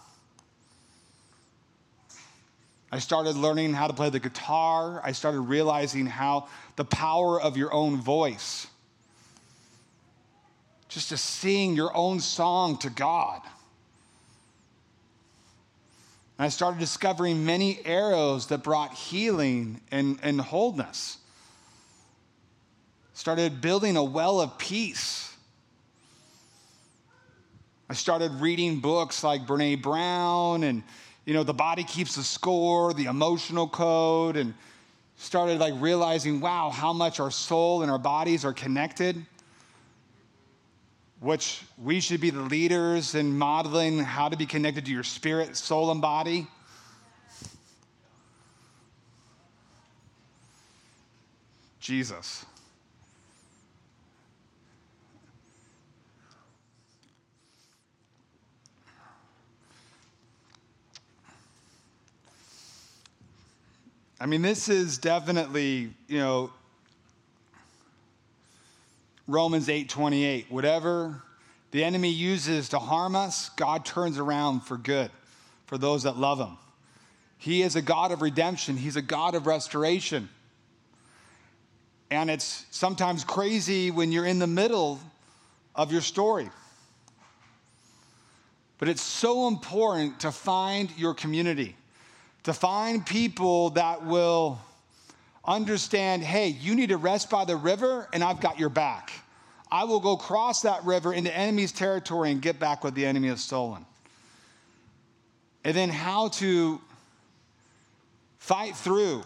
B: I started learning how to play the guitar. I started realizing how the power of your own voice, just to sing your own song to God. And I started discovering many arrows that brought healing and, and wholeness started building a well of peace. I started reading books like Brene Brown and, you know, The Body Keeps the Score, The Emotional Code, and started like realizing, wow, how much our soul and our bodies are connected. Which we should be the leaders in modeling how to be connected to your spirit, soul, and body. Jesus. I mean, this is definitely, you know, Romans 8:28. Whatever the enemy uses to harm us, God turns around for good for those that love him. He is a God of redemption, he's a God of restoration. And it's sometimes crazy when you're in the middle of your story. But it's so important to find your community to find people that will understand hey, you need to rest by the river, and I've got your back. I will go cross that river into enemy's territory and get back what the enemy has stolen. And then how to fight through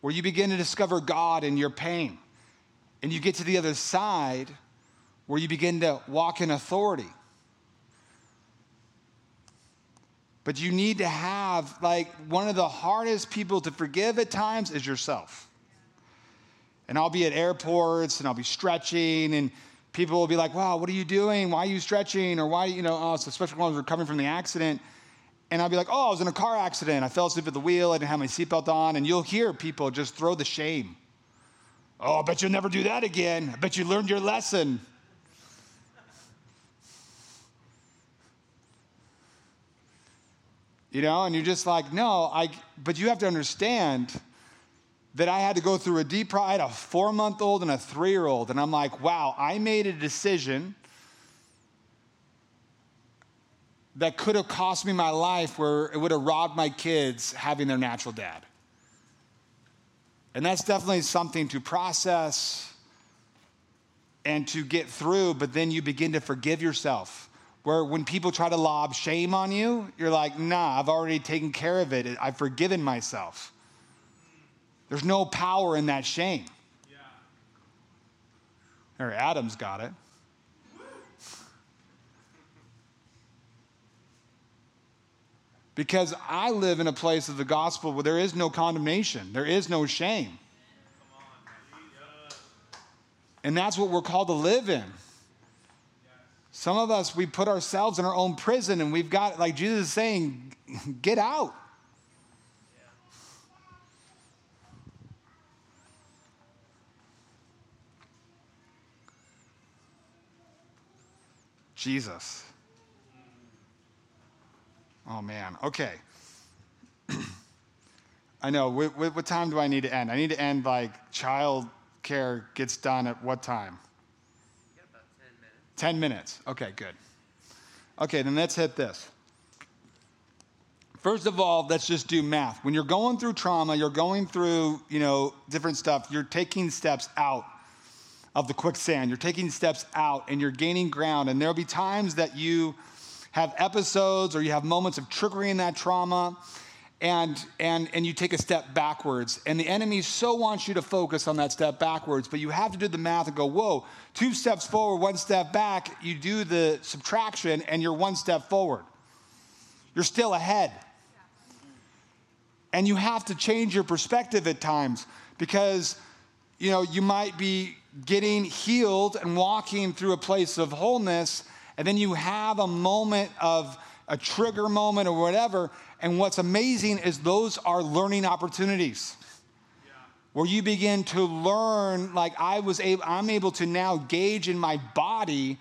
B: where you begin to discover God in your pain. And you get to the other side where you begin to walk in authority. But you need to have, like, one of the hardest people to forgive at times is yourself. And I'll be at airports and I'll be stretching, and people will be like, wow, what are you doing? Why are you stretching? Or why, you know, oh, so especially when I was recovering from the accident. And I'll be like, oh, I was in a car accident. I fell asleep at the wheel. I didn't have my seatbelt on. And you'll hear people just throw the shame. Oh, I bet you'll never do that again. I bet you learned your lesson. You know, and you're just like, no, I, but you have to understand that I had to go through a deep, I had a four month old and a three year old. And I'm like, wow, I made a decision that could have cost me my life where it would have robbed my kids having their natural dad. And that's definitely something to process and to get through, but then you begin to forgive yourself. Where when people try to lob shame on you, you're like, nah, I've already taken care of it. I've forgiven myself. There's no power in that shame. Yeah. Or Adam's got it. Because I live in a place of the gospel where there is no condemnation, there is no shame. And that's what we're called to live in. Some of us, we put ourselves in our own prison and we've got, like Jesus is saying, get out. Jesus. Oh, man. Okay. I know. What, what, time do I need to end? I need to end like child care gets done at what time? 10 minutes. Okay, good. Okay, then let's hit this. First of all, let's just do math. When you're going through trauma, you're going through, you know, different stuff, you're taking steps out of the quicksand. You're taking steps out and you're gaining ground. And there'll be times that you have episodes or you have moments of triggering that trauma and and and you take a step backwards. And the enemy so wants you to focus on that step backwards but you have to do the math and go whoa two steps forward one step back. You do the subtraction and you're one step forward. You're still ahead. And you have to change your perspective at times because you know you might be getting healed and walking through a place of wholeness and then you have a moment of a trigger moment or whatever. And what's amazing is those are learning opportunities. Yeah. Where you begin to learn, like I was able, I'm able to now gauge in my body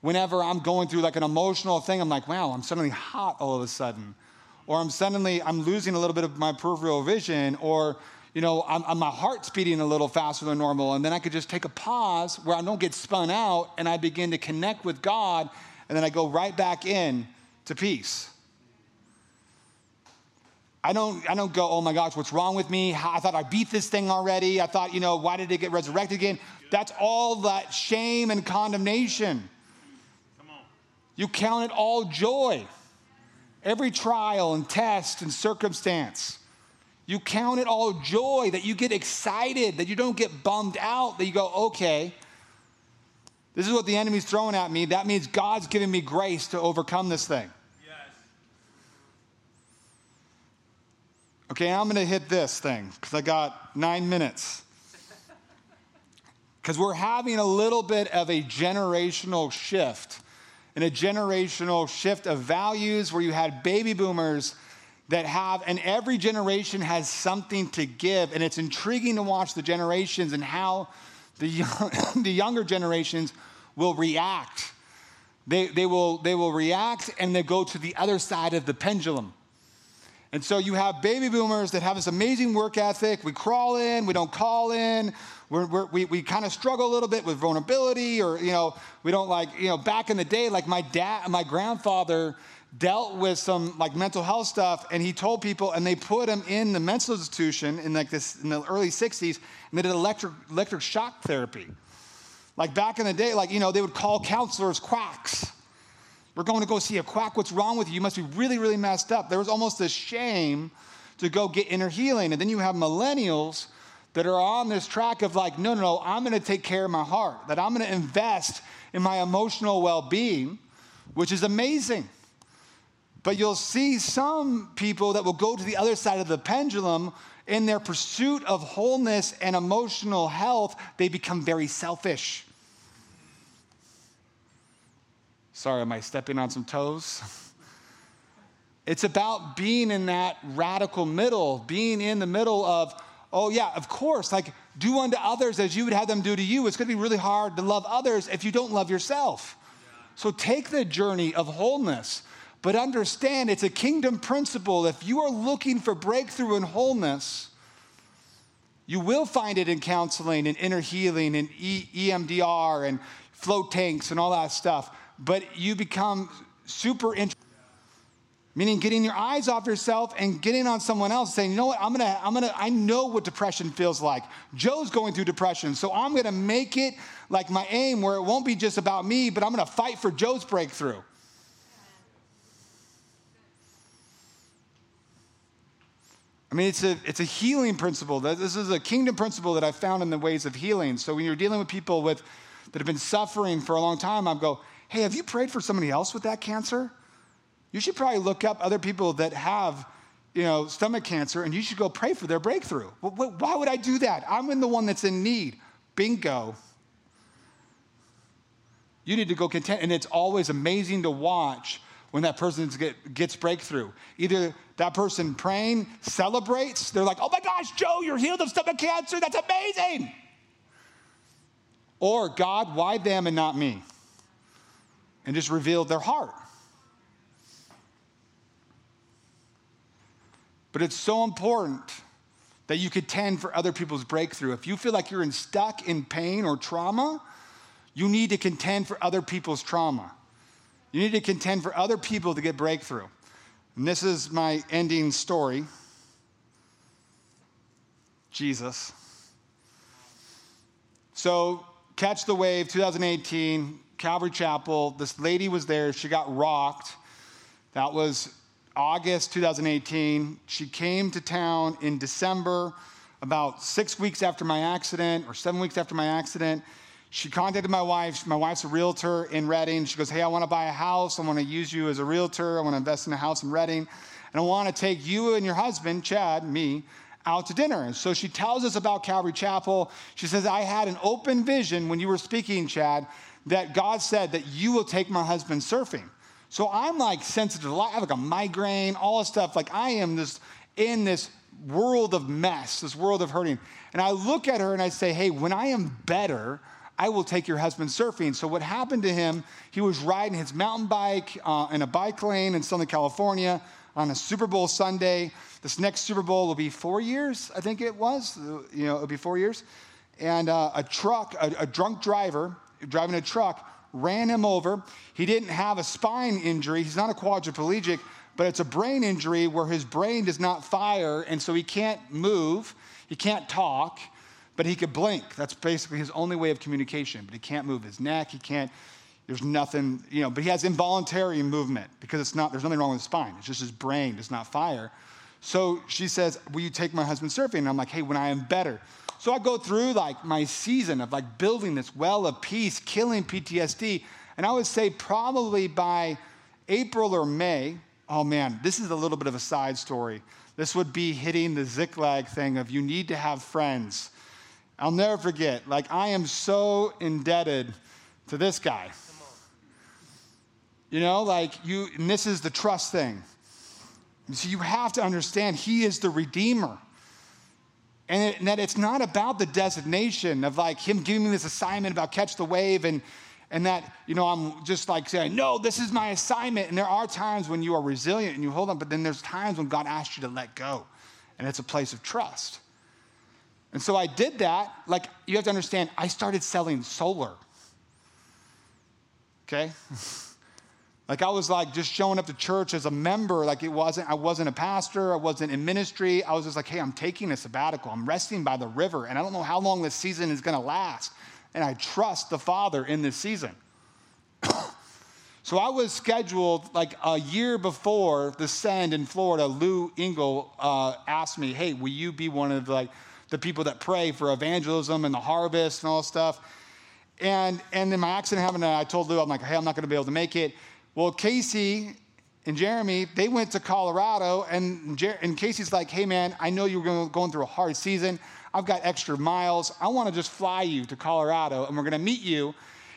B: whenever I'm going through like an emotional thing. I'm like, wow, I'm suddenly hot all of a sudden. Or I'm suddenly, I'm losing a little bit of my peripheral vision, or you know, I'm, I'm, my heart's beating a little faster than normal. And then I could just take a pause where I don't get spun out and I begin to connect with God. And then I go right back in to peace. I don't, I don't go, oh my gosh, what's wrong with me? I thought I beat this thing already. I thought, you know, why did it get resurrected again? That's all that shame and condemnation. You count it all joy. Every trial and test and circumstance. You count it all joy, that you get excited, that you don't get bummed out, that you go, okay, this is what the enemy's throwing at me. That means God's giving me grace to overcome this thing. Okay, I'm going to hit this thing because I got nine minutes. Because we're having a little bit of a generational shift and a generational shift of values where you had baby boomers that have, and every generation has something to give. And it's intriguing to watch the generations and how the, young, the younger generations will react. They, they, will, they will react and they go to the other side of the pendulum. And so you have baby boomers that have this amazing work ethic. We crawl in, we don't call in. We're, we're, we we kind of struggle a little bit with vulnerability, or you know, we don't like you know. Back in the day, like my dad, my grandfather dealt with some like mental health stuff and he told people and they put him in the mental institution in like this in the early 60s and they did electric electric shock therapy like back in the day like you know they would call counselors quacks we're going to go see a quack what's wrong with you? You must be really really messed up. There was almost a shame to go get inner healing. And then you have millennials that are on this track of like no no no i'm going to take care of my heart that i'm going to invest in my emotional well-being which is amazing. But you'll see some people that will go to the other side of the pendulum in their pursuit of wholeness and emotional health, they become very selfish. Sorry, am I stepping on some toes? It's about being in that radical middle, being in the middle of, oh, yeah, of course, like do unto others as you would have them do to you. It's gonna be really hard to love others if you don't love yourself. So take the journey of wholeness. But understand it's a kingdom principle. If you are looking for breakthrough and wholeness, you will find it in counseling and inner healing and EMDR and float tanks and all that stuff. But you become super interested. Meaning getting your eyes off yourself and getting on someone else, saying, you know what, I'm gonna, I'm gonna, I know what depression feels like. Joe's going through depression, so I'm gonna make it like my aim where it won't be just about me, but I'm gonna fight for Joe's breakthrough. I mean, it's a, it's a healing principle. This is a kingdom principle that I found in the ways of healing. So when you're dealing with people with, that have been suffering for a long time, I go, hey, have you prayed for somebody else with that cancer? You should probably look up other people that have, you know, stomach cancer, and you should go pray for their breakthrough. Why would I do that? I'm in the one that's in need. Bingo. You need to go content, and it's always amazing to watch when that person get, gets breakthrough. Either that person praying celebrates, they're like, oh my gosh, Joe, you're healed of stomach cancer, that's amazing. Or God, why them and not me? And just revealed their heart. But it's so important that you contend for other people's breakthrough. If you feel like you're in stuck in pain or trauma, you need to contend for other people's trauma. You need to contend for other people to get breakthrough. And this is my ending story Jesus. So, Catch the Wave 2018, Calvary Chapel. This lady was there. She got rocked. That was August 2018. She came to town in December, about six weeks after my accident or seven weeks after my accident she contacted my wife. My wife's a realtor in Redding. She goes, Hey, I want to buy a house. I want to use you as a realtor. I want to invest in a house in Redding. And I want to take you and your husband, Chad, me, out to dinner. And so she tells us about Calvary Chapel. She says, I had an open vision when you were speaking, Chad, that God said that you will take my husband surfing. So I'm like sensitive. I have like a migraine, all this stuff. Like I am this in this world of mess, this world of hurting. And I look at her and I say, Hey, when I am better, I will take your husband surfing. So, what happened to him, he was riding his mountain bike uh, in a bike lane in Southern California on a Super Bowl Sunday. This next Super Bowl will be four years, I think it was. You know, it'll be four years. And uh, a truck, a, a drunk driver driving a truck, ran him over. He didn't have a spine injury, he's not a quadriplegic, but it's a brain injury where his brain does not fire, and so he can't move, he can't talk but he could blink. That's basically his only way of communication. But he can't move his neck. He can't, there's nothing, you know, but he has involuntary movement because it's not, there's nothing wrong with his spine. It's just his brain does not fire. So she says, Will you take my husband surfing? And I'm like, Hey, when I am better. So I go through like my season of like building this well of peace, killing PTSD. And I would say probably by April or May, oh man, this is a little bit of a side story. This would be hitting the Ziklag thing of you need to have friends I'll never forget. Like, I am so indebted to this guy. You know, like, you, and this is the trust thing. So you have to understand, he is the Redeemer. And, it, and, that it's not about the designation of like him giving me this assignment about catch the wave and, and that, you know, I'm just like saying, no, this is my assignment. And there are times when you are resilient and you hold on, but then there's times when God asks you to let go. And it's a place of trust. And so I did that. Like, you have to understand, I started selling solar. Okay? Like I was like just showing up to church as a member, like it wasn't, I wasn't a pastor, I wasn't in ministry. I was just like, hey, I'm taking a sabbatical. I'm resting by the river, and I don't know how long this season is gonna last. And I trust the Father in this season. so I was scheduled like a year before the send in Florida. Lou Engle uh, asked me, hey, will you be one of like the people that pray for evangelism and the harvest and all stuff? And, and then my accident happened, I told Lou, I'm like, hey, I'm not gonna be able to make it. Well, Casey and Jeremy, they went to Colorado, and, Jer- and Casey's like, hey man, I know you're going through a hard season. I've got extra miles. I want to just fly you to Colorado, and we're going to meet you.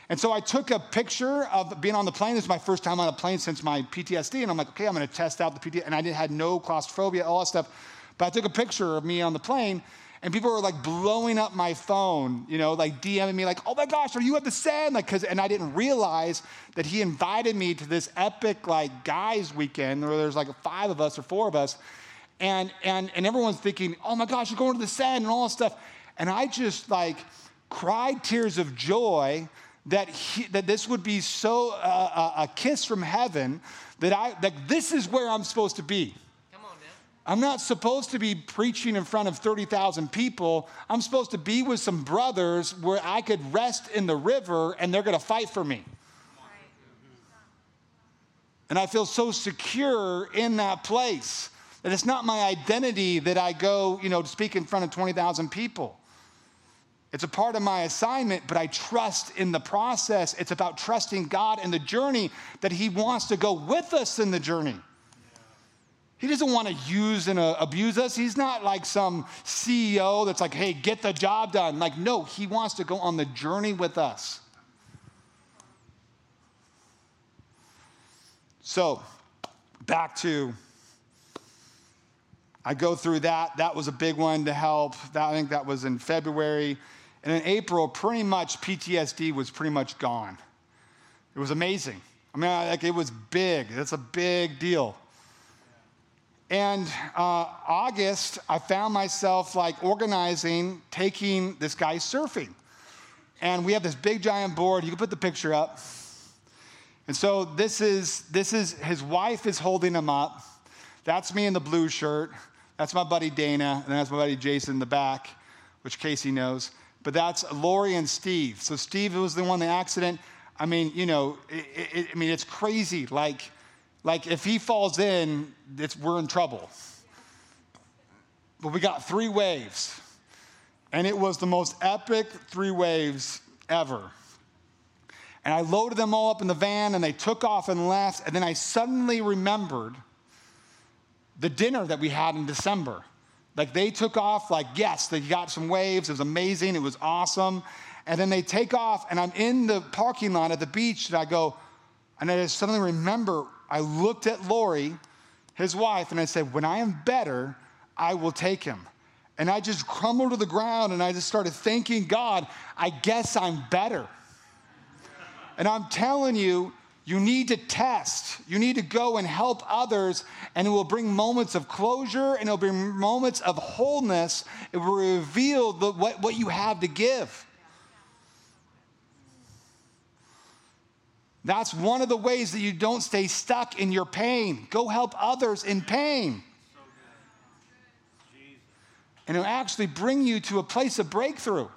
B: And so I took a picture of being on the plane. This is my first time on a plane since my PTSD, and I'm like, okay, I'm going to test out the PTSD. And I did, had no claustrophobia, all that stuff. But I took a picture of me on the plane, and people were like blowing up my phone, you know, like DMing me, like, oh my gosh, are you at the send? Like, cause, and I didn't realize that he invited me to this epic, like, guys' weekend where there's like five of us or four of us. And, and, and everyone's thinking, oh my gosh, you're going to the send and all this stuff. And I just like cried tears of joy that, he, that this would be so uh, a kiss from heaven that I, that this is where I'm supposed to be. I'm not supposed to be preaching in front of 30,000 people. I'm supposed to be with some brothers where I could rest in the river and they're going to fight for me. And I feel so secure in that place that it's not my identity that I go, you know, to speak in front of 20,000 people. It's a part of my assignment, but I trust in the process. It's about trusting God in the journey that He wants to go with us in the journey. He doesn't want to use and uh, abuse us. He's not like some CEO that's like, hey, get the job done. Like, no, he wants to go on the journey with us. So, back to, I go through that. That was a big one to help. That, I think that was in February. And in April, pretty much PTSD was pretty much gone. It was amazing. I mean, like, it was big. That's a big deal. And uh, August, I found myself like organizing, taking this guy surfing. And we have this big giant board. You can put the picture up. And so this is this is his wife is holding him up. That's me in the blue shirt. That's my buddy Dana, and that's my buddy Jason in the back, which Casey knows. But that's Lori and Steve. So Steve was the one the accident. I mean, you know, it, it, I mean, it's crazy. Like like if he falls in, we're in trouble. But we got three waves, and it was the most epic three waves ever. And I loaded them all up in the van, and they took off and left. And then I suddenly remembered the dinner that we had in December. Like they took off, like, yes, they got some waves. It was amazing. It was awesome. And then they take off, and I'm in the parking lot at the beach, and I go, and I just suddenly remember I looked at Lori, his wife, and I said, When I am better, I will take him. And I just crumbled to the ground and I just started thanking God, I guess I'm better. And I'm telling you, you need to test. You need to go and help others, and it will bring moments of closure and it'll bring moments of wholeness. It will reveal the, what, what you have to give. That's one of the ways that you don't stay stuck in your pain. Go help others in pain. And it'll actually bring you to a place of breakthrough.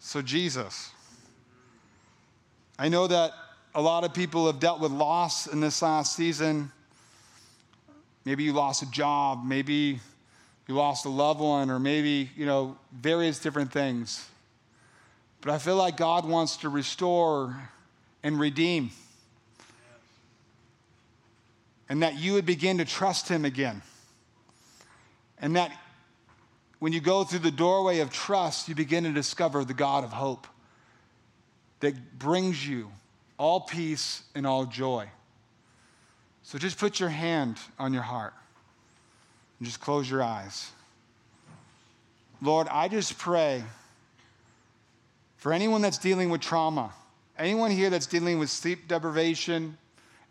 B: So, Jesus. I know that a lot of people have dealt with loss in this last season. Maybe you lost a job, maybe you lost a loved one, or maybe, you know, various different things. But I feel like God wants to restore and redeem. And that you would begin to trust Him again. And that when you go through the doorway of trust, you begin to discover the God of hope that brings you all peace and all joy. So just put your hand on your heart and just close your eyes. Lord, I just pray for anyone that's dealing with trauma, anyone here that's dealing with sleep deprivation,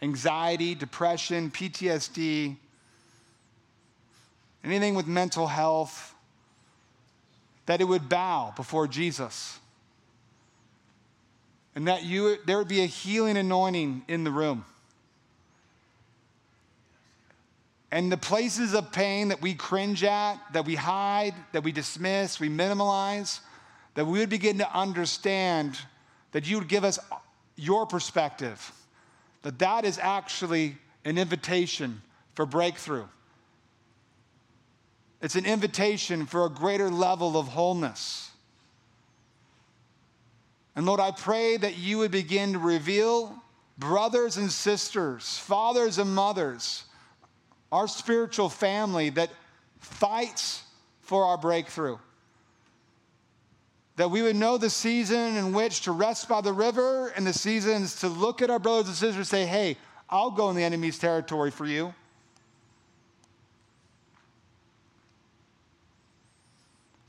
B: anxiety, depression, PTSD, anything with mental health, that it would bow before Jesus. and that you, there would be a healing anointing in the room. And the places of pain that we cringe at, that we hide, that we dismiss, we minimize, that we would begin to understand that you would give us your perspective, that that is actually an invitation for breakthrough. It's an invitation for a greater level of wholeness. And Lord, I pray that you would begin to reveal brothers and sisters, fathers and mothers, our spiritual family that fights for our breakthrough. That we would know the season in which to rest by the river and the seasons to look at our brothers and sisters and say, hey, I'll go in the enemy's territory for you.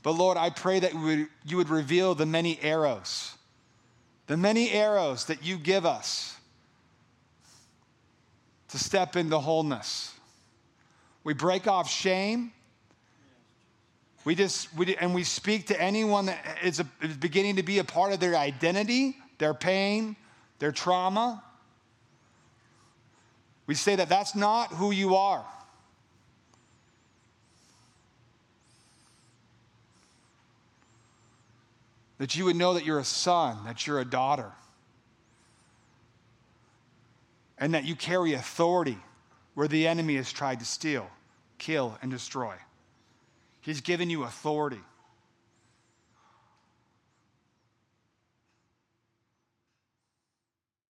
B: But Lord, I pray that you would reveal the many arrows the many arrows that you give us to step into wholeness. We break off shame. We just, we, and we speak to anyone that eh, is, a, is beginning to be a part of their identity, their pain, their trauma. We say that that's not who you are. that you would know that you're a son, that you're a daughter, and that you carry authority where the enemy has tried to steal, kill, and destroy. He's given you authority.